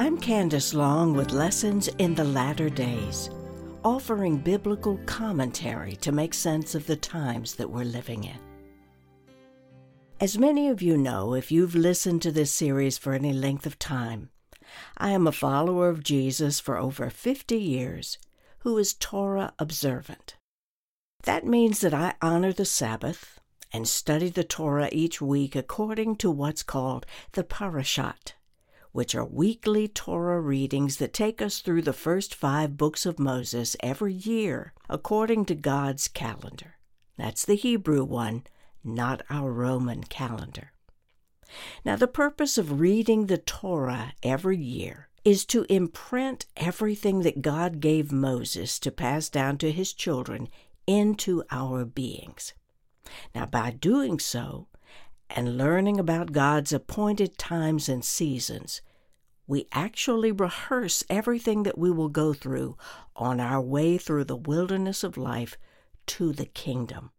I'm Candice Long with Lessons in the Latter Days, offering biblical commentary to make sense of the times that we're living in. As many of you know, if you've listened to this series for any length of time, I am a follower of Jesus for over 50 years who is Torah observant. That means that I honor the Sabbath and study the Torah each week according to what's called the Parashat which are weekly Torah readings that take us through the first five books of Moses every year, according to God's calendar. That's the Hebrew one, not our Roman calendar. Now, the purpose of reading the Torah every year is to imprint everything that God gave Moses to pass down to his children into our beings. Now, by doing so, and learning about God's appointed times and seasons, we actually rehearse everything that we will go through on our way through the wilderness of life to the kingdom.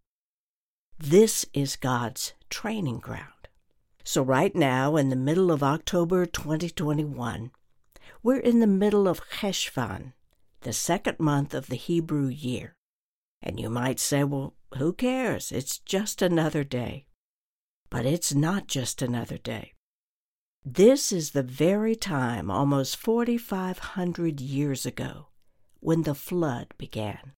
This is God's training ground. So, right now, in the middle of October 2021, we're in the middle of Cheshvan, the second month of the Hebrew year. And you might say, well, who cares? It's just another day. But it's not just another day. This is the very time, almost 4,500 years ago, when the flood began.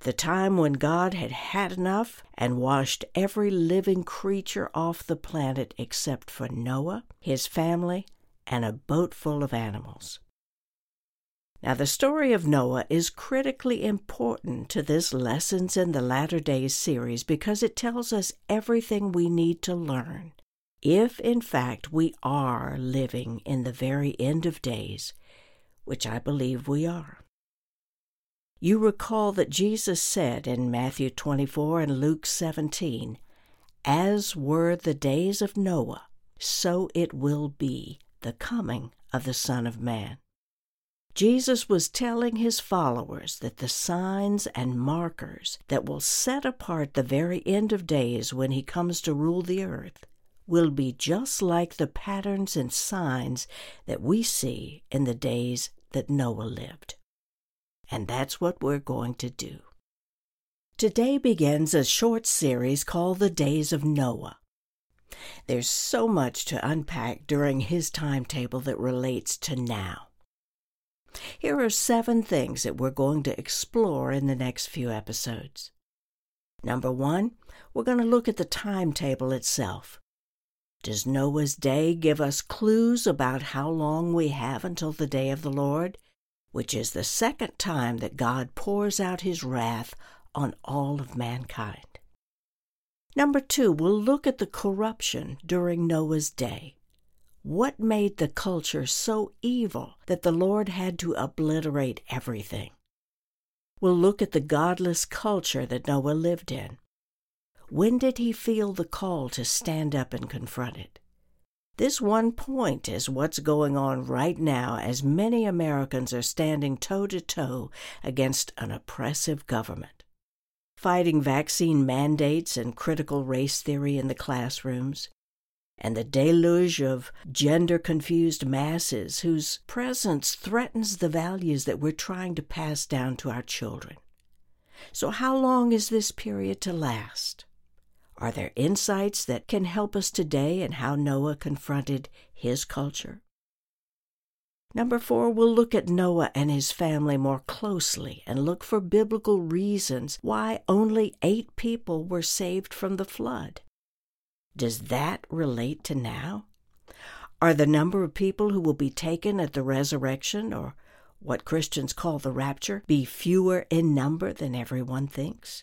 The time when God had had enough and washed every living creature off the planet except for Noah, his family, and a boat full of animals. Now, the story of Noah is critically important to this Lessons in the Latter Days series because it tells us everything we need to learn if in fact we are living in the very end of days, which I believe we are. You recall that Jesus said in Matthew 24 and Luke 17, As were the days of Noah, so it will be the coming of the Son of Man. Jesus was telling his followers that the signs and markers that will set apart the very end of days when he comes to rule the earth will be just like the patterns and signs that we see in the days that Noah lived. And that's what we're going to do. Today begins a short series called The Days of Noah. There's so much to unpack during his timetable that relates to now. Here are seven things that we're going to explore in the next few episodes. Number one, we're going to look at the timetable itself. Does Noah's day give us clues about how long we have until the day of the Lord, which is the second time that God pours out his wrath on all of mankind? Number two, we'll look at the corruption during Noah's day. What made the culture so evil that the Lord had to obliterate everything? We'll look at the godless culture that Noah lived in. When did he feel the call to stand up and confront it? This one point is what's going on right now as many Americans are standing toe to toe against an oppressive government. Fighting vaccine mandates and critical race theory in the classrooms, and the deluge of gender confused masses whose presence threatens the values that we're trying to pass down to our children. So, how long is this period to last? Are there insights that can help us today in how Noah confronted his culture? Number four, we'll look at Noah and his family more closely and look for biblical reasons why only eight people were saved from the flood. Does that relate to now? Are the number of people who will be taken at the resurrection, or what Christians call the rapture, be fewer in number than everyone thinks?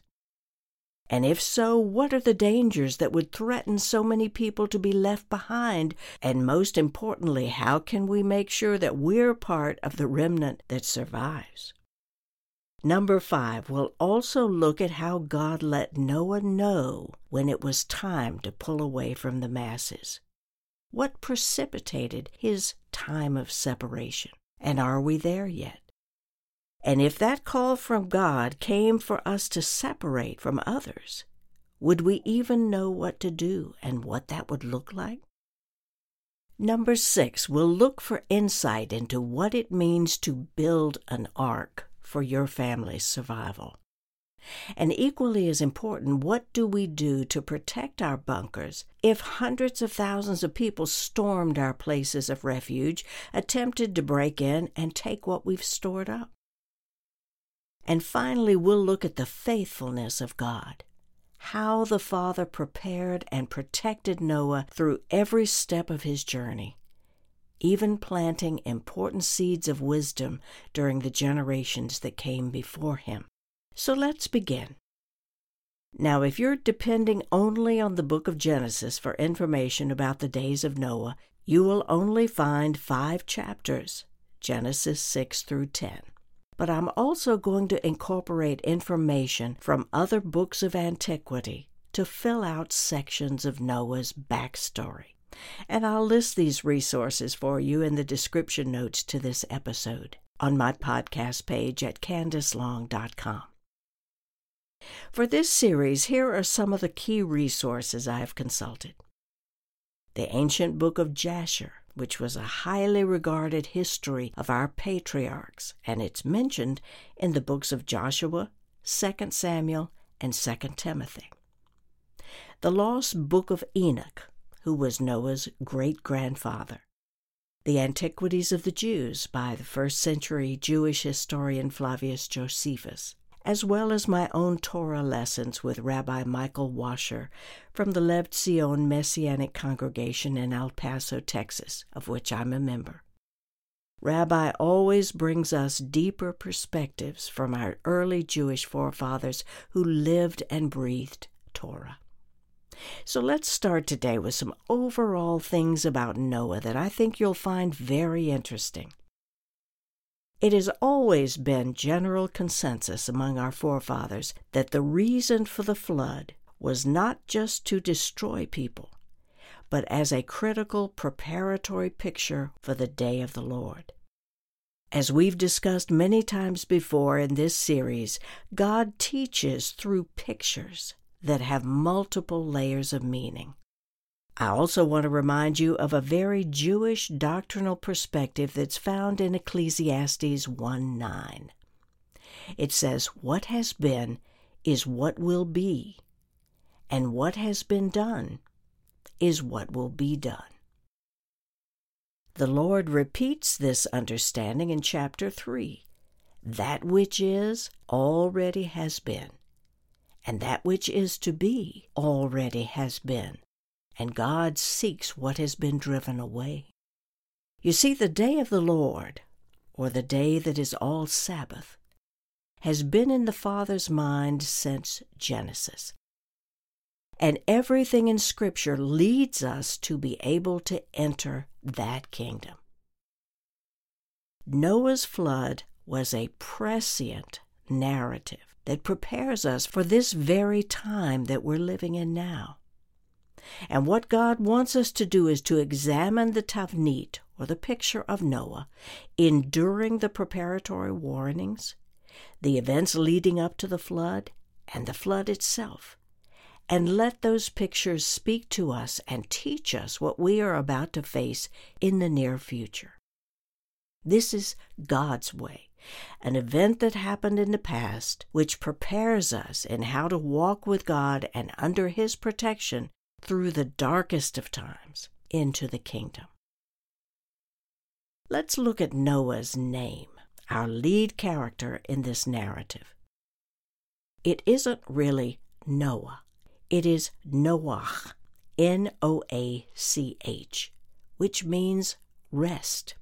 And if so, what are the dangers that would threaten so many people to be left behind? And most importantly, how can we make sure that we're part of the remnant that survives? Number five, we'll also look at how God let Noah know when it was time to pull away from the masses. What precipitated his time of separation? And are we there yet? And if that call from God came for us to separate from others, would we even know what to do and what that would look like? Number six, we'll look for insight into what it means to build an ark for your family's survival. And equally as important, what do we do to protect our bunkers if hundreds of thousands of people stormed our places of refuge, attempted to break in and take what we've stored up? And finally, we'll look at the faithfulness of God. How the Father prepared and protected Noah through every step of his journey, even planting important seeds of wisdom during the generations that came before him. So let's begin. Now, if you're depending only on the book of Genesis for information about the days of Noah, you will only find five chapters Genesis 6 through 10. But I'm also going to incorporate information from other books of antiquity to fill out sections of Noah's backstory. And I'll list these resources for you in the description notes to this episode on my podcast page at candicelong.com. For this series, here are some of the key resources I have consulted. The ancient book of Jasher, which was a highly regarded history of our patriarchs, and it's mentioned in the books of Joshua, 2 Samuel, and 2 Timothy. The lost book of Enoch, who was Noah's great grandfather. The Antiquities of the Jews by the first century Jewish historian Flavius Josephus as well as my own Torah lessons with Rabbi Michael Washer from the Lev Zion Messianic Congregation in El Paso, Texas, of which I'm a member. Rabbi always brings us deeper perspectives from our early Jewish forefathers who lived and breathed Torah. So let's start today with some overall things about Noah that I think you'll find very interesting. It has always been general consensus among our forefathers that the reason for the flood was not just to destroy people, but as a critical preparatory picture for the day of the Lord. As we've discussed many times before in this series, God teaches through pictures that have multiple layers of meaning. I also want to remind you of a very Jewish doctrinal perspective that's found in Ecclesiastes 1 9. It says, What has been is what will be, and what has been done is what will be done. The Lord repeats this understanding in chapter 3. That which is already has been, and that which is to be already has been and God seeks what has been driven away. You see, the day of the Lord, or the day that is all Sabbath, has been in the Father's mind since Genesis. And everything in Scripture leads us to be able to enter that kingdom. Noah's flood was a prescient narrative that prepares us for this very time that we're living in now. And what God wants us to do is to examine the Tavnit, or the picture of Noah, enduring the preparatory warnings, the events leading up to the flood, and the flood itself. And let those pictures speak to us and teach us what we are about to face in the near future. This is God's way, an event that happened in the past which prepares us in how to walk with God and under His protection through the darkest of times into the kingdom. Let's look at Noah's name, our lead character in this narrative. It isn't really Noah, it is Noach, N O A C H, which means rest.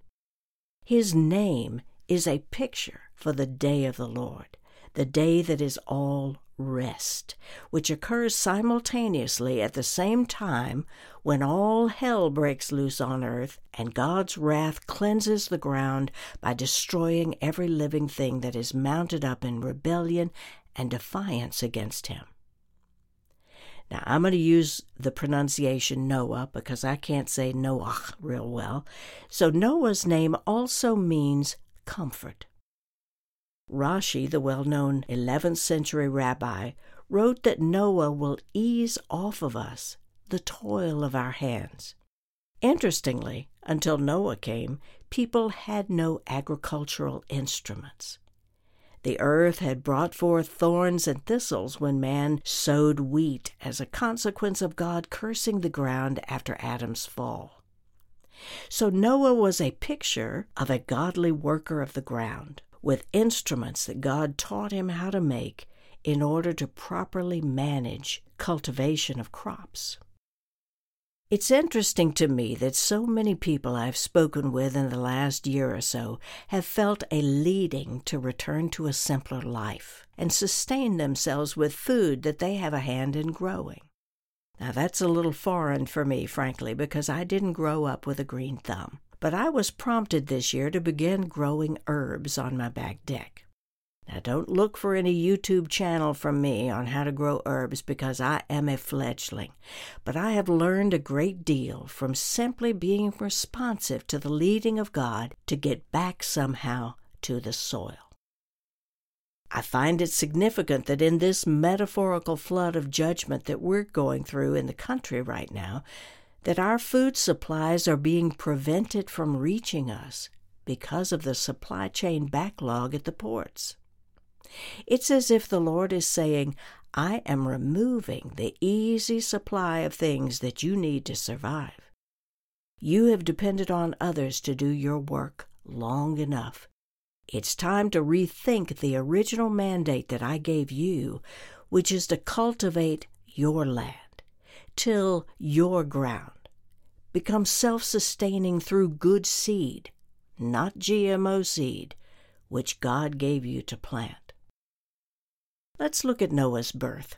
His name is a picture for the day of the Lord, the day that is all rest, which occurs simultaneously at the same time when all hell breaks loose on earth and God's wrath cleanses the ground by destroying every living thing that is mounted up in rebellion and defiance against Him. Now, I'm going to use the pronunciation Noah because I can't say Noah real well. So, Noah's name also means comfort. Rashi, the well known 11th century rabbi, wrote that Noah will ease off of us the toil of our hands. Interestingly, until Noah came, people had no agricultural instruments. The earth had brought forth thorns and thistles when man sowed wheat as a consequence of God cursing the ground after Adam's fall. So Noah was a picture of a godly worker of the ground, with instruments that God taught him how to make in order to properly manage cultivation of crops. It's interesting to me that so many people I've spoken with in the last year or so have felt a leading to return to a simpler life and sustain themselves with food that they have a hand in growing. Now, that's a little foreign for me, frankly, because I didn't grow up with a green thumb. But I was prompted this year to begin growing herbs on my back deck. Now, don't look for any YouTube channel from me on how to grow herbs because I am a fledgling, but I have learned a great deal from simply being responsive to the leading of God to get back somehow to the soil. I find it significant that in this metaphorical flood of judgment that we're going through in the country right now, that our food supplies are being prevented from reaching us because of the supply chain backlog at the ports. It's as if the Lord is saying, I am removing the easy supply of things that you need to survive. You have depended on others to do your work long enough. It's time to rethink the original mandate that I gave you, which is to cultivate your land, till your ground, become self sustaining through good seed, not GMO seed, which God gave you to plant. Let's look at Noah's birth.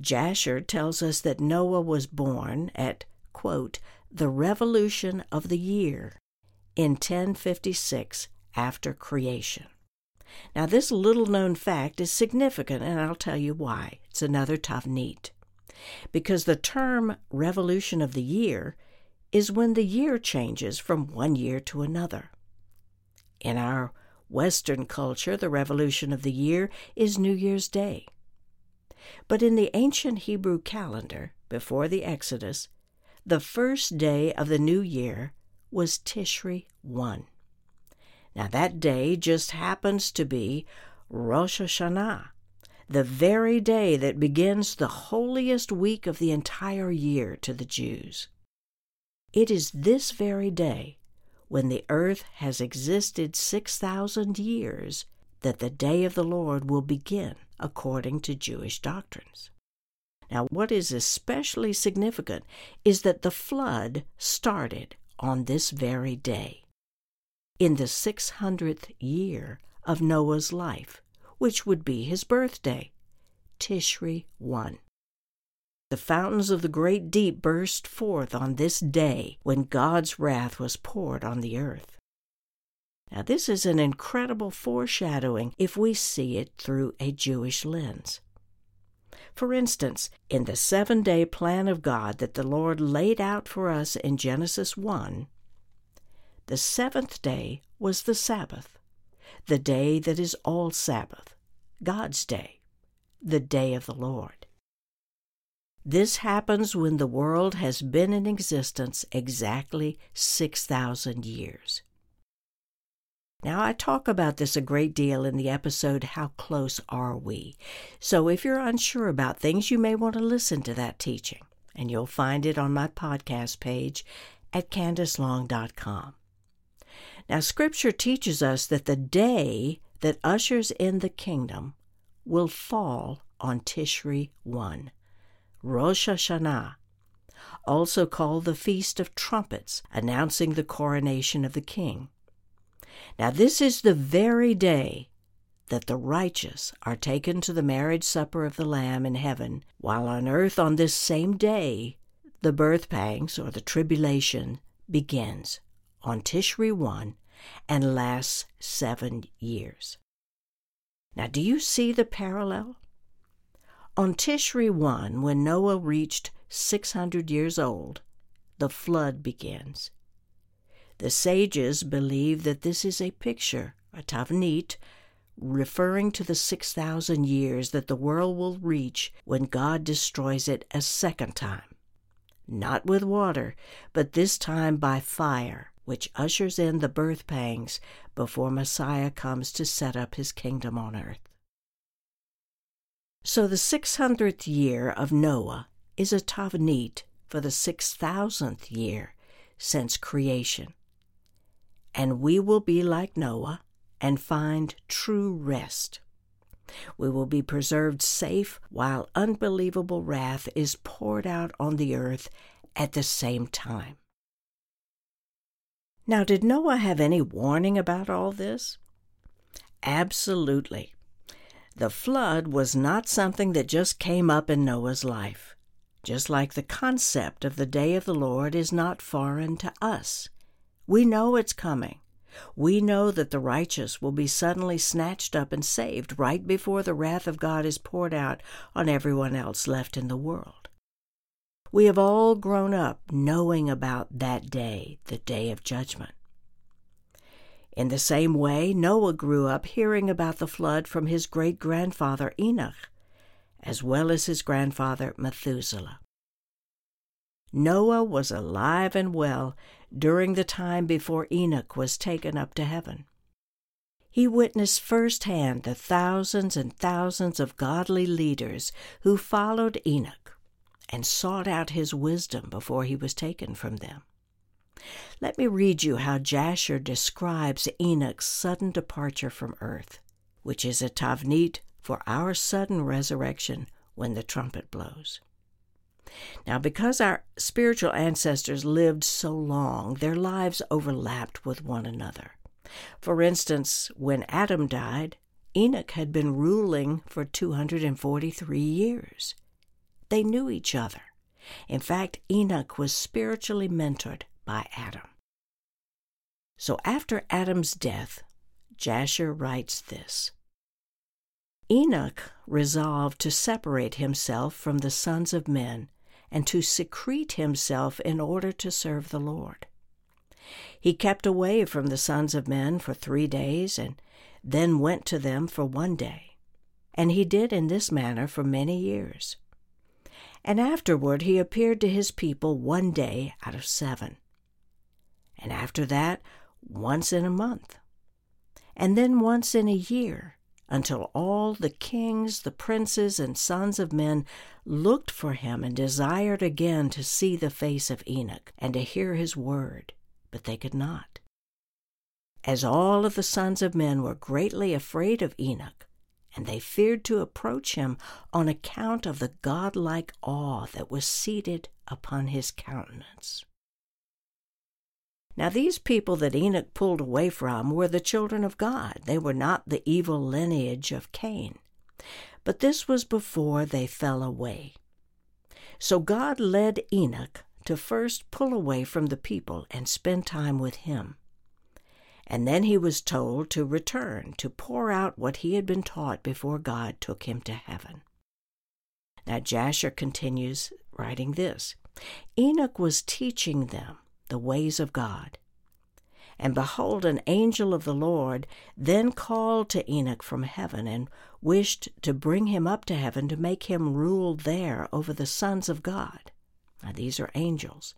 Jasher tells us that Noah was born at, quote, the revolution of the year in 1056 after creation. Now, this little known fact is significant, and I'll tell you why. It's another tavnit. Because the term revolution of the year is when the year changes from one year to another. In our Western culture, the revolution of the year is New Year's Day. But in the ancient Hebrew calendar, before the Exodus, the first day of the new year was Tishri 1. Now, that day just happens to be Rosh Hashanah, the very day that begins the holiest week of the entire year to the Jews. It is this very day when the earth has existed 6,000 years, that the day of the Lord will begin according to Jewish doctrines. Now, what is especially significant is that the flood started on this very day, in the 600th year of Noah's life, which would be his birthday, Tishri 1. The fountains of the great deep burst forth on this day when God's wrath was poured on the earth. Now, this is an incredible foreshadowing if we see it through a Jewish lens. For instance, in the seven day plan of God that the Lord laid out for us in Genesis 1, the seventh day was the Sabbath, the day that is all Sabbath, God's day, the day of the Lord. This happens when the world has been in existence exactly 6,000 years. Now, I talk about this a great deal in the episode How Close Are We? So if you're unsure about things, you may want to listen to that teaching, and you'll find it on my podcast page at candicelong.com. Now, Scripture teaches us that the day that ushers in the kingdom will fall on Tishri 1. Rosh Hashanah, also called the Feast of Trumpets, announcing the coronation of the king. Now, this is the very day that the righteous are taken to the marriage supper of the Lamb in heaven, while on earth on this same day the birth pangs or the tribulation begins on Tishri 1 and lasts seven years. Now, do you see the parallel? On Tishri 1, when Noah reached 600 years old, the flood begins. The sages believe that this is a picture, a tavnit, referring to the 6,000 years that the world will reach when God destroys it a second time. not with water, but this time by fire, which ushers in the birth pangs before Messiah comes to set up his kingdom on earth. So the 600th year of Noah is a Tavnit for the 6,000th year since creation. And we will be like Noah and find true rest. We will be preserved safe while unbelievable wrath is poured out on the earth at the same time. Now, did Noah have any warning about all this? Absolutely. The flood was not something that just came up in Noah's life, just like the concept of the day of the Lord is not foreign to us. We know it's coming. We know that the righteous will be suddenly snatched up and saved right before the wrath of God is poured out on everyone else left in the world. We have all grown up knowing about that day, the day of judgment. In the same way, Noah grew up hearing about the flood from his great grandfather Enoch, as well as his grandfather Methuselah. Noah was alive and well during the time before Enoch was taken up to heaven. He witnessed firsthand the thousands and thousands of godly leaders who followed Enoch and sought out his wisdom before he was taken from them. Let me read you how Jasher describes Enoch's sudden departure from earth, which is a tavnit for our sudden resurrection when the trumpet blows. Now, because our spiritual ancestors lived so long, their lives overlapped with one another. For instance, when Adam died, Enoch had been ruling for 243 years. They knew each other. In fact, Enoch was spiritually mentored by Adam. So after Adam's death, Jasher writes this Enoch resolved to separate himself from the sons of men and to secrete himself in order to serve the Lord. He kept away from the sons of men for three days, and then went to them for one day. And he did in this manner for many years. And afterward he appeared to his people one day out of seven. And after that, once in a month. And then once in a year until all the kings, the princes, and sons of men looked for him and desired again to see the face of Enoch and to hear his word, but they could not. As all of the sons of men were greatly afraid of Enoch, and they feared to approach him on account of the godlike awe that was seated upon his countenance. Now, these people that Enoch pulled away from were the children of God. They were not the evil lineage of Cain. But this was before they fell away. So God led Enoch to first pull away from the people and spend time with him. And then he was told to return to pour out what he had been taught before God took him to heaven. Now Jasher continues writing this Enoch was teaching them the ways of God. And behold, an angel of the Lord then called to Enoch from heaven and wished to bring him up to heaven to make him rule there over the sons of God. Now, these are angels,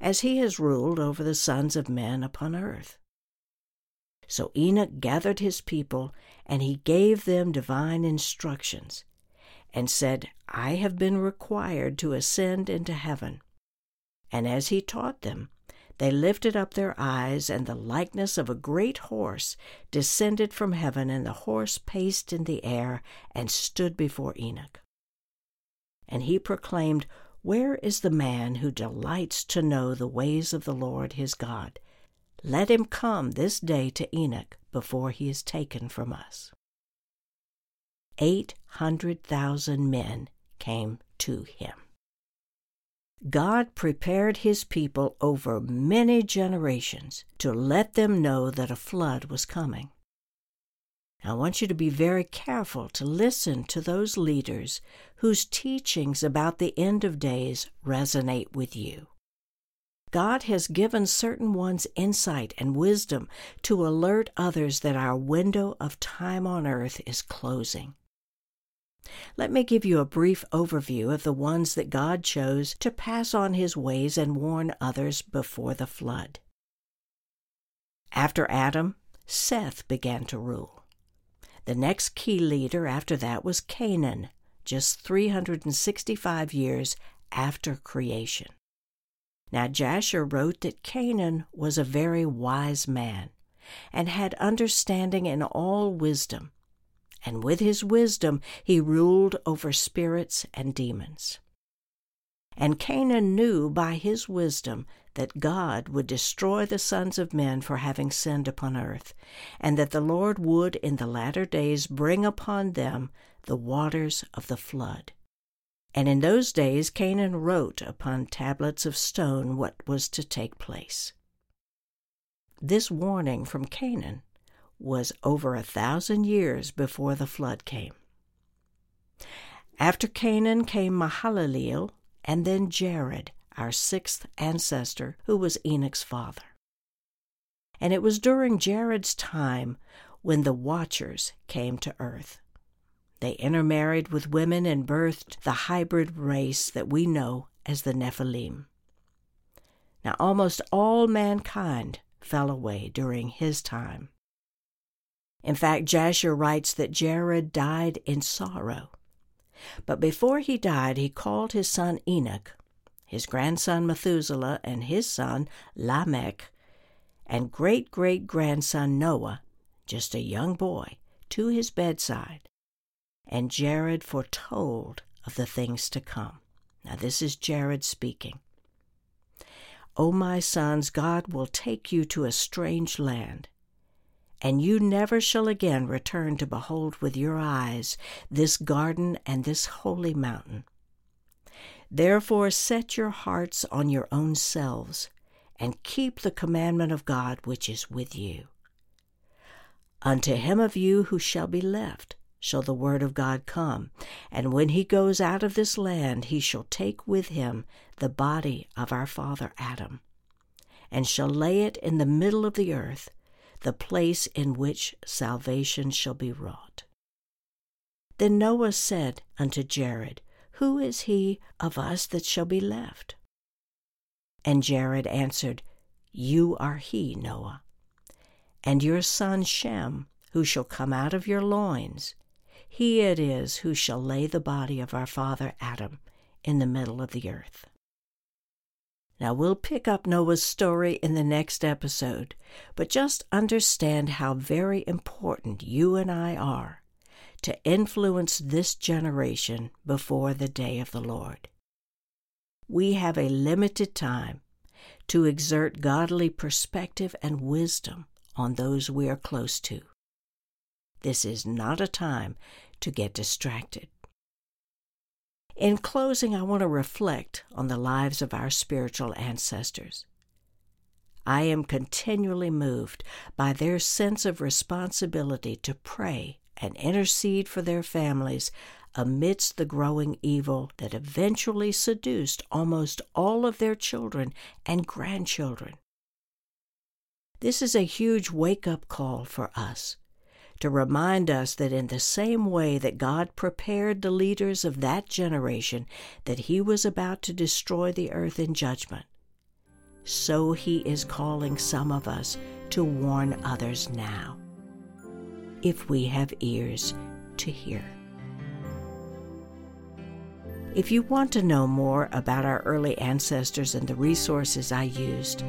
as he has ruled over the sons of men upon earth. So Enoch gathered his people, and he gave them divine instructions, and said, I have been required to ascend into heaven. And as he taught them, they lifted up their eyes, and the likeness of a great horse descended from heaven, and the horse paced in the air and stood before Enoch. And he proclaimed, Where is the man who delights to know the ways of the Lord his God? Let him come this day to Enoch before he is taken from us. Eight hundred thousand men came to him. God prepared his people over many generations to let them know that a flood was coming. I want you to be very careful to listen to those leaders whose teachings about the end of days resonate with you. God has given certain ones insight and wisdom to alert others that our window of time on earth is closing. Let me give you a brief overview of the ones that God chose to pass on his ways and warn others before the flood. After Adam, Seth began to rule. The next key leader after that was Canaan, just 365 years after creation. Now Jasher wrote that Canaan was a very wise man and had understanding in all wisdom, and with his wisdom he ruled over spirits and demons. And Canaan knew by his wisdom that God would destroy the sons of men for having sinned upon earth, and that the Lord would in the latter days bring upon them the waters of the flood. And in those days Canaan wrote upon tablets of stone what was to take place. This warning from Canaan was over a thousand years before the flood came. After Canaan came Mahalaleel, and then Jared, our sixth ancestor, who was Enoch's father. And it was during Jared's time when the Watchers came to earth. They intermarried with women and birthed the hybrid race that we know as the Nephilim. Now, almost all mankind fell away during his time. In fact, Jasher writes that Jared died in sorrow. But before he died, he called his son Enoch, his grandson Methuselah, and his son Lamech, and great great grandson Noah, just a young boy, to his bedside and Jared foretold of the things to come. Now, this is Jared speaking. O my sons, God will take you to a strange land, and you never shall again return to behold with your eyes this garden and this holy mountain. Therefore, set your hearts on your own selves, and keep the commandment of God which is with you. Unto him of you who shall be left, shall the word of God come. And when he goes out of this land, he shall take with him the body of our father Adam, and shall lay it in the middle of the earth, the place in which salvation shall be wrought. Then Noah said unto Jared, Who is he of us that shall be left? And Jared answered, You are he, Noah, and your son Shem, who shall come out of your loins he it is who shall lay the body of our father Adam in the middle of the earth. Now, we'll pick up Noah's story in the next episode, but just understand how very important you and I are to influence this generation before the day of the Lord. We have a limited time to exert godly perspective and wisdom on those we are close to. This is not a time to get distracted. In closing, I want to reflect on the lives of our spiritual ancestors. I am continually moved by their sense of responsibility to pray and intercede for their families amidst the growing evil that eventually seduced almost all of their children and grandchildren. This is a huge wake up call for us to remind us that in the same way that God prepared the leaders of that generation that he was about to destroy the earth in judgment, so he is calling some of us to warn others now, if we have ears to hear. If you want to know more about our early ancestors and the resources I used,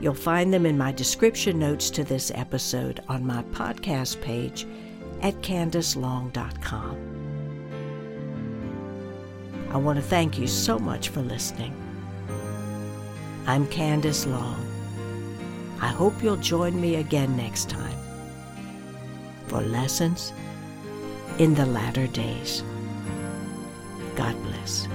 You'll find them in my description notes to this episode on my podcast page at candicelong.com. I want to thank you so much for listening. I'm Candice Long. I hope you'll join me again next time for lessons in the latter days. God bless.